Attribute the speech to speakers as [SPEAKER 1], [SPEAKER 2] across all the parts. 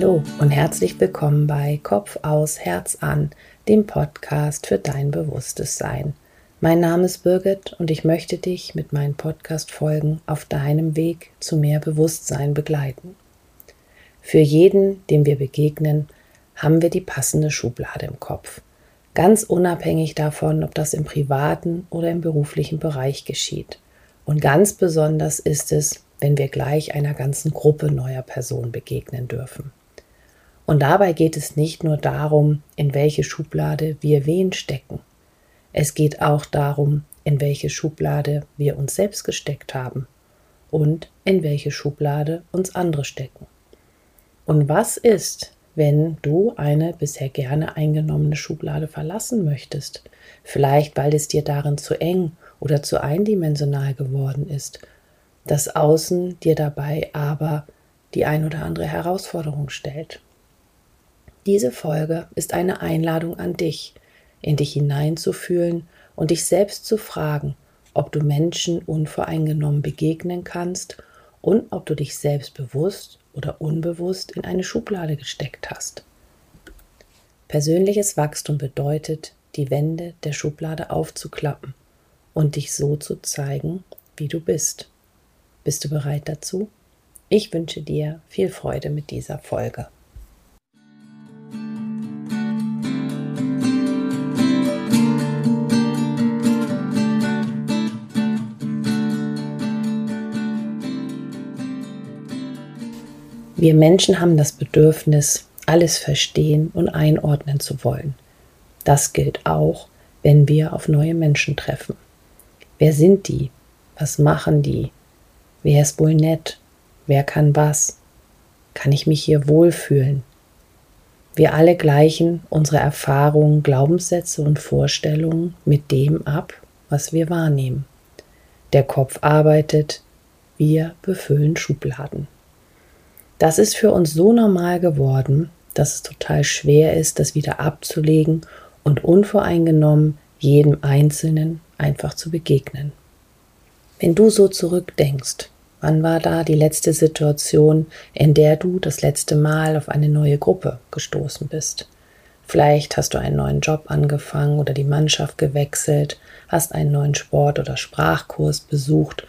[SPEAKER 1] Hallo und herzlich willkommen bei Kopf aus, Herz an, dem Podcast für dein bewusstes Sein. Mein Name ist Birgit und ich möchte dich mit meinen Podcast-Folgen auf deinem Weg zu mehr Bewusstsein begleiten. Für jeden, dem wir begegnen, haben wir die passende Schublade im Kopf. Ganz unabhängig davon, ob das im privaten oder im beruflichen Bereich geschieht. Und ganz besonders ist es, wenn wir gleich einer ganzen Gruppe neuer Personen begegnen dürfen. Und dabei geht es nicht nur darum, in welche Schublade wir wen stecken. Es geht auch darum, in welche Schublade wir uns selbst gesteckt haben und in welche Schublade uns andere stecken. Und was ist, wenn du eine bisher gerne eingenommene Schublade verlassen möchtest? Vielleicht, weil es dir darin zu eng oder zu eindimensional geworden ist, das Außen dir dabei aber die ein oder andere Herausforderung stellt. Diese Folge ist eine Einladung an dich, in dich hineinzufühlen und dich selbst zu fragen, ob du Menschen unvoreingenommen begegnen kannst und ob du dich selbst bewusst oder unbewusst in eine Schublade gesteckt hast. Persönliches Wachstum bedeutet, die Wände der Schublade aufzuklappen und dich so zu zeigen, wie du bist. Bist du bereit dazu? Ich wünsche dir viel Freude mit dieser Folge. Wir Menschen haben das Bedürfnis, alles verstehen und einordnen zu wollen. Das gilt auch, wenn wir auf neue Menschen treffen. Wer sind die? Was machen die? Wer ist wohl nett? Wer kann was? Kann ich mich hier wohlfühlen? Wir alle gleichen unsere Erfahrungen, Glaubenssätze und Vorstellungen mit dem ab, was wir wahrnehmen. Der Kopf arbeitet, wir befüllen Schubladen. Das ist für uns so normal geworden, dass es total schwer ist, das wieder abzulegen und unvoreingenommen jedem Einzelnen einfach zu begegnen. Wenn du so zurückdenkst, wann war da die letzte Situation, in der du das letzte Mal auf eine neue Gruppe gestoßen bist? Vielleicht hast du einen neuen Job angefangen oder die Mannschaft gewechselt, hast einen neuen Sport- oder Sprachkurs besucht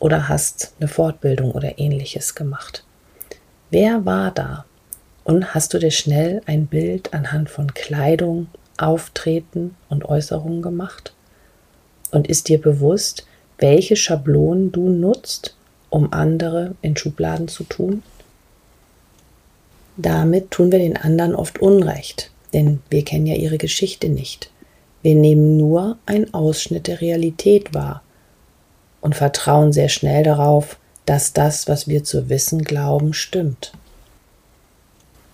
[SPEAKER 1] oder hast eine Fortbildung oder ähnliches gemacht. Wer war da? Und hast du dir schnell ein Bild anhand von Kleidung, Auftreten und Äußerungen gemacht? Und ist dir bewusst, welche Schablonen du nutzt, um andere in Schubladen zu tun? Damit tun wir den anderen oft Unrecht, denn wir kennen ja ihre Geschichte nicht. Wir nehmen nur einen Ausschnitt der Realität wahr und vertrauen sehr schnell darauf, dass das, was wir zu wissen glauben, stimmt.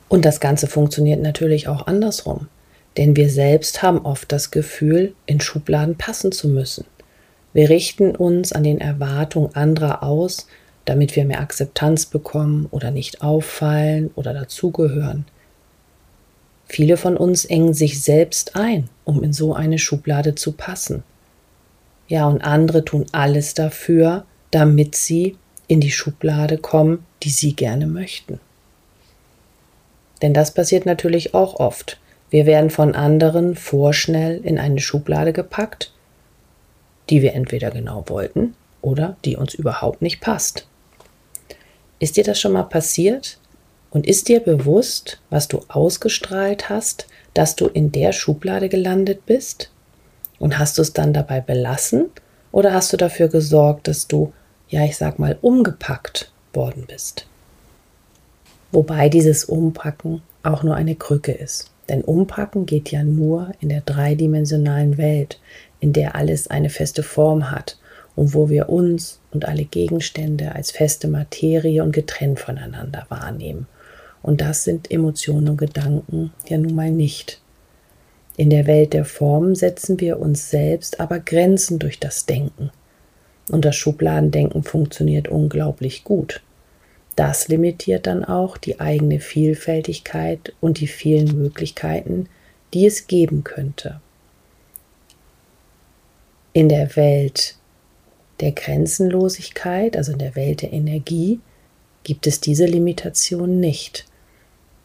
[SPEAKER 1] Und das Ganze funktioniert natürlich auch andersrum, denn wir selbst haben oft das Gefühl, in Schubladen passen zu müssen. Wir richten uns an den Erwartungen anderer aus, damit wir mehr Akzeptanz bekommen oder nicht auffallen oder dazugehören. Viele von uns engen sich selbst ein, um in so eine Schublade zu passen. Ja, und andere tun alles dafür, damit sie in die Schublade kommen, die sie gerne möchten. Denn das passiert natürlich auch oft. Wir werden von anderen vorschnell in eine Schublade gepackt, die wir entweder genau wollten oder die uns überhaupt nicht passt. Ist dir das schon mal passiert? Und ist dir bewusst, was du ausgestrahlt hast, dass du in der Schublade gelandet bist? Und hast du es dann dabei belassen oder hast du dafür gesorgt, dass du ja, ich sag mal, umgepackt worden bist. Wobei dieses Umpacken auch nur eine Krücke ist. Denn Umpacken geht ja nur in der dreidimensionalen Welt, in der alles eine feste Form hat und wo wir uns und alle Gegenstände als feste Materie und getrennt voneinander wahrnehmen. Und das sind Emotionen und Gedanken ja nun mal nicht. In der Welt der Form setzen wir uns selbst aber Grenzen durch das Denken. Und das Schubladendenken funktioniert unglaublich gut. Das limitiert dann auch die eigene Vielfältigkeit und die vielen Möglichkeiten, die es geben könnte. In der Welt der Grenzenlosigkeit, also in der Welt der Energie, gibt es diese Limitation nicht.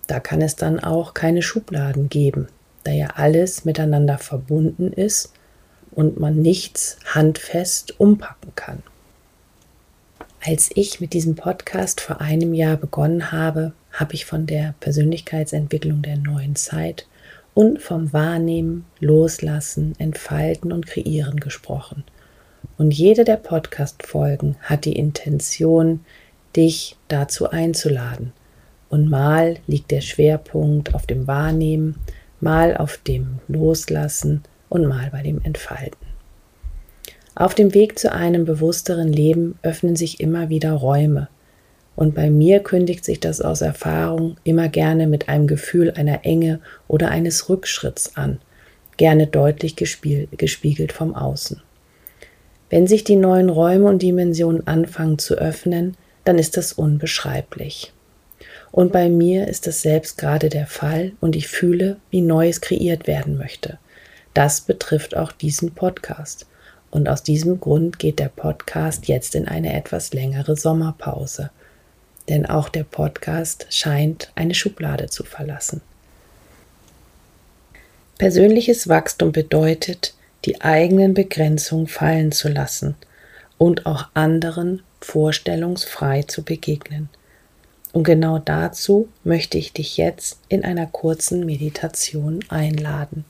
[SPEAKER 1] da kann es dann auch keine Schubladen geben, da ja alles miteinander verbunden ist und man nichts handfest umpacken kann. Als ich mit diesem Podcast vor einem Jahr begonnen habe, habe ich von der Persönlichkeitsentwicklung der neuen Zeit und vom Wahrnehmen, Loslassen, Entfalten und Kreieren gesprochen. Und jede der Podcast-Folgen hat die Intention, dich dazu einzuladen. Und mal liegt der Schwerpunkt auf dem Wahrnehmen, mal auf dem Loslassen und mal bei dem Entfalten. Auf dem Weg zu einem bewussteren Leben öffnen sich immer wieder Räume. Und bei mir kündigt sich das aus Erfahrung immer gerne mit einem Gefühl einer Enge oder eines Rückschritts an, gerne deutlich gespiegelt vom Außen. Wenn sich die neuen Räume und Dimensionen anfangen zu öffnen, dann ist das unbeschreiblich. Und bei mir ist das selbst gerade der Fall und ich fühle, wie Neues kreiert werden möchte. Das betrifft auch diesen Podcast. Und aus diesem Grund geht der Podcast jetzt in eine etwas längere Sommerpause. Denn auch der Podcast scheint eine Schublade zu verlassen. Persönliches Wachstum bedeutet, die eigenen Begrenzungen fallen zu lassen und auch anderen vorstellungsfrei zu begegnen. Und genau dazu möchte ich dich jetzt in einer kurzen Meditation einladen.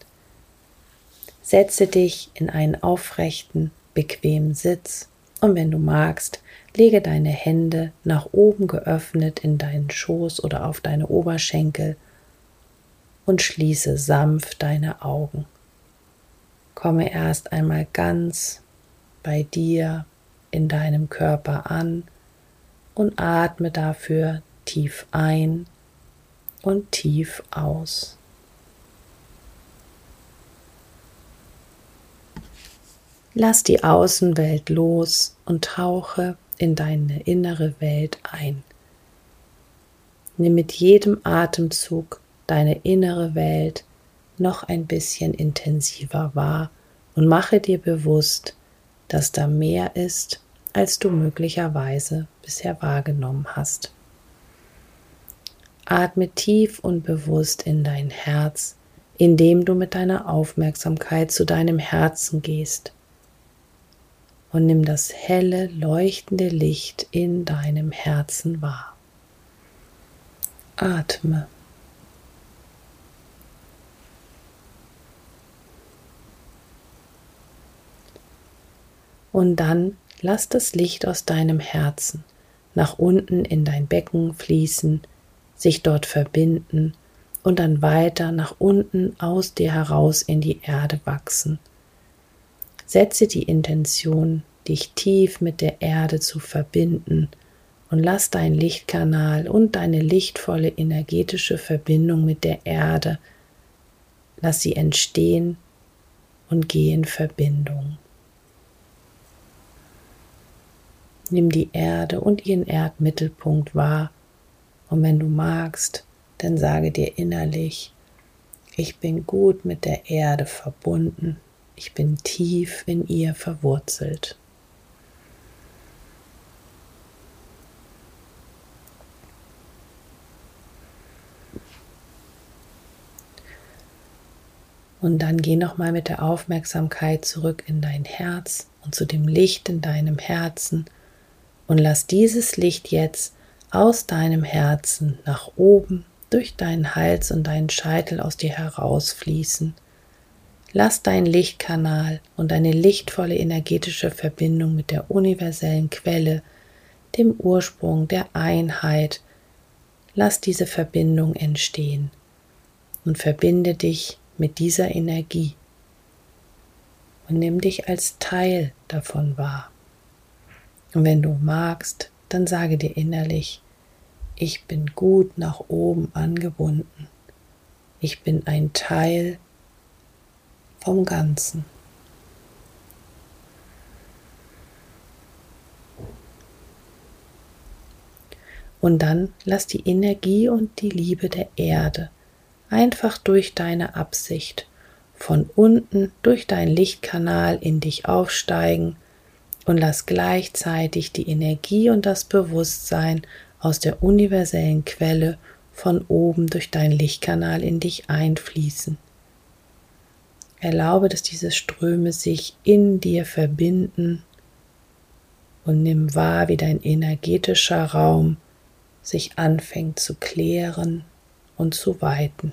[SPEAKER 1] Setze dich in einen aufrechten, bequemen Sitz und wenn du magst, lege deine Hände nach oben geöffnet in deinen Schoß oder auf deine Oberschenkel und schließe sanft deine Augen. Komme erst einmal ganz bei dir in deinem Körper an und atme dafür tief ein und tief aus. Lass die Außenwelt los und tauche in deine innere Welt ein. Nimm mit jedem Atemzug deine innere Welt noch ein bisschen intensiver wahr und mache dir bewusst, dass da mehr ist, als du möglicherweise bisher wahrgenommen hast. Atme tief und bewusst in dein Herz, indem du mit deiner Aufmerksamkeit zu deinem Herzen gehst und nimm das helle, leuchtende Licht in deinem Herzen wahr. Atme. Und dann lass das Licht aus deinem Herzen nach unten in dein Becken fließen, sich dort verbinden und dann weiter nach unten aus dir heraus in die Erde wachsen Setze die Intention, dich tief mit der Erde zu verbinden und lass dein Lichtkanal und deine lichtvolle energetische Verbindung mit der Erde, lass sie entstehen und geh in Verbindung. Nimm die Erde und ihren Erdmittelpunkt wahr und wenn du magst, dann sage dir innerlich, ich bin gut mit der Erde verbunden. Ich bin tief in ihr verwurzelt. Und dann geh nochmal mit der Aufmerksamkeit zurück in dein Herz und zu dem Licht in deinem Herzen und lass dieses Licht jetzt aus deinem Herzen nach oben durch deinen Hals und deinen Scheitel aus dir herausfließen Lass dein Lichtkanal und deine lichtvolle energetische Verbindung mit der universellen Quelle, dem Ursprung der Einheit, lass diese Verbindung entstehen und verbinde dich mit dieser Energie und nimm dich als Teil davon wahr. Und wenn du magst, dann sage dir innerlich, ich bin gut nach oben angebunden. Ich bin ein Teil vom Ganzen. Und dann lass die Energie und die Liebe der Erde einfach durch deine Absicht von unten durch deinen Lichtkanal in dich aufsteigen und lass gleichzeitig die Energie und das Bewusstsein aus der universellen Quelle von oben durch deinen Lichtkanal in dich einfließen. Erlaube, dass diese Ströme sich in dir verbinden und nimm wahr, wie dein energetischer Raum sich anfängt zu klären und zu weiten.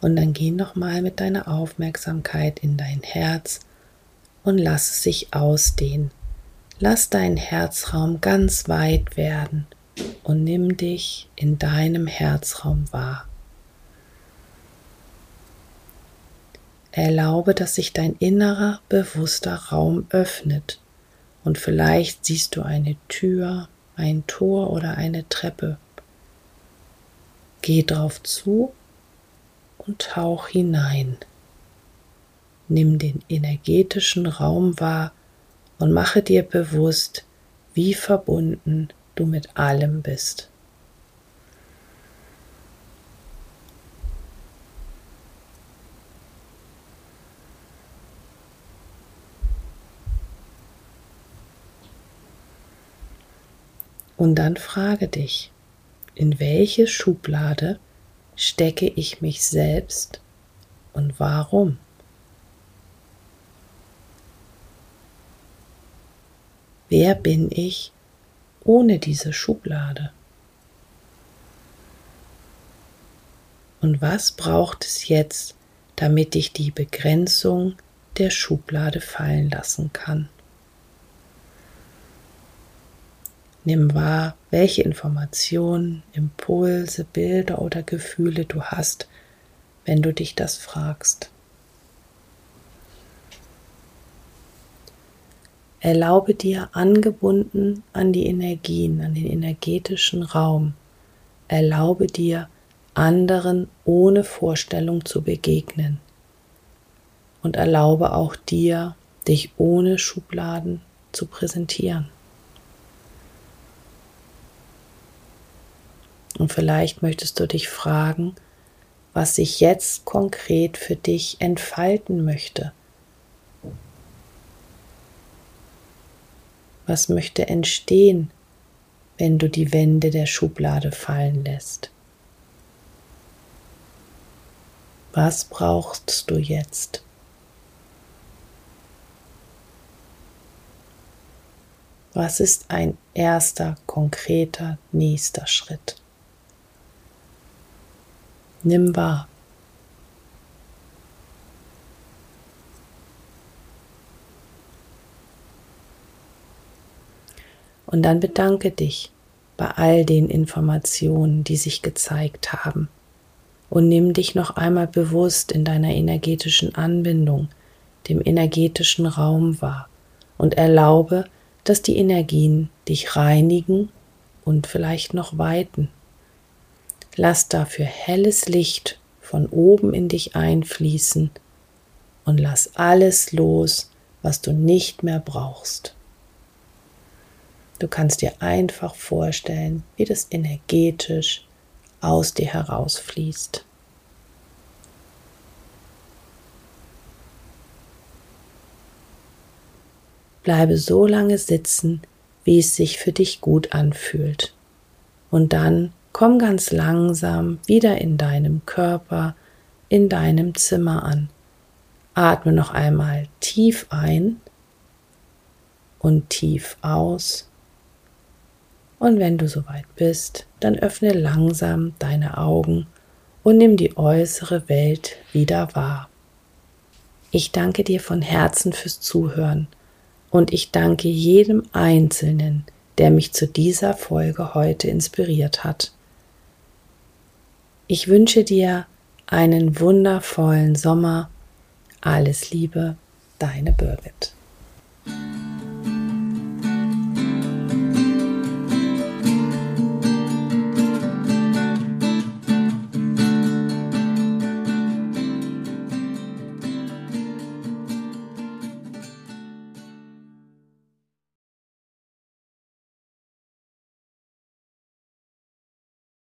[SPEAKER 1] Und dann geh nochmal mit deiner Aufmerksamkeit in dein Herz und lass es sich ausdehnen. Lass deinen Herzraum ganz weit werden und nimm dich in deinem Herzraum wahr. Erlaube, dass sich dein innerer, bewusster Raum öffnet und vielleicht siehst du eine Tür, ein Tor oder eine Treppe. Geh drauf zu und tauch hinein. Nimm den energetischen Raum wahr und mache dir bewusst, wie verbunden du mit allem bist. Und dann frage dich, in welche Schublade stecke ich mich selbst und warum? Wer bin ich ohne diese Schublade? Und was braucht es jetzt, damit ich die Begrenzung der Schublade fallen lassen kann? Nimm wahr, welche Informationen, Impulse, Bilder oder Gefühle du hast, wenn du dich das fragst. Erlaube dir angebunden an die Energien, an den energetischen Raum. Erlaube dir anderen ohne Vorstellung zu begegnen. Und erlaube auch dir, dich ohne Schubladen zu präsentieren. Und vielleicht möchtest du dich fragen, was sich jetzt konkret für dich entfalten möchte. Was möchte entstehen, wenn du die Wände der Schublade fallen lässt? Was brauchst du jetzt? Was ist ein erster konkreter nächster Schritt? Nimm wahr. Und dann bedanke dich bei all den Informationen, die sich gezeigt haben. Und nimm dich noch einmal bewusst in deiner energetischen Anbindung, dem energetischen Raum wahr und erlaube, dass die Energien dich reinigen und vielleicht noch weiten. Lass dafür helles Licht von oben in dich einfließen und lass alles los, was du nicht mehr brauchst. Du kannst dir einfach vorstellen, wie das energetisch aus dir herausfließt. Bleibe so lange sitzen, wie es sich für dich gut anfühlt. Und dann Komm ganz langsam wieder in deinem Körper, in deinem Zimmer an. Atme noch einmal tief ein und tief aus. Und wenn du soweit bist, dann öffne langsam deine Augen und nimm die äußere Welt wieder wahr. Ich danke dir von Herzen fürs Zuhören und ich danke jedem Einzelnen, der mich zu dieser Folge heute inspiriert hat. Ich wünsche dir einen wundervollen Sommer. Alles Liebe, deine Birgit.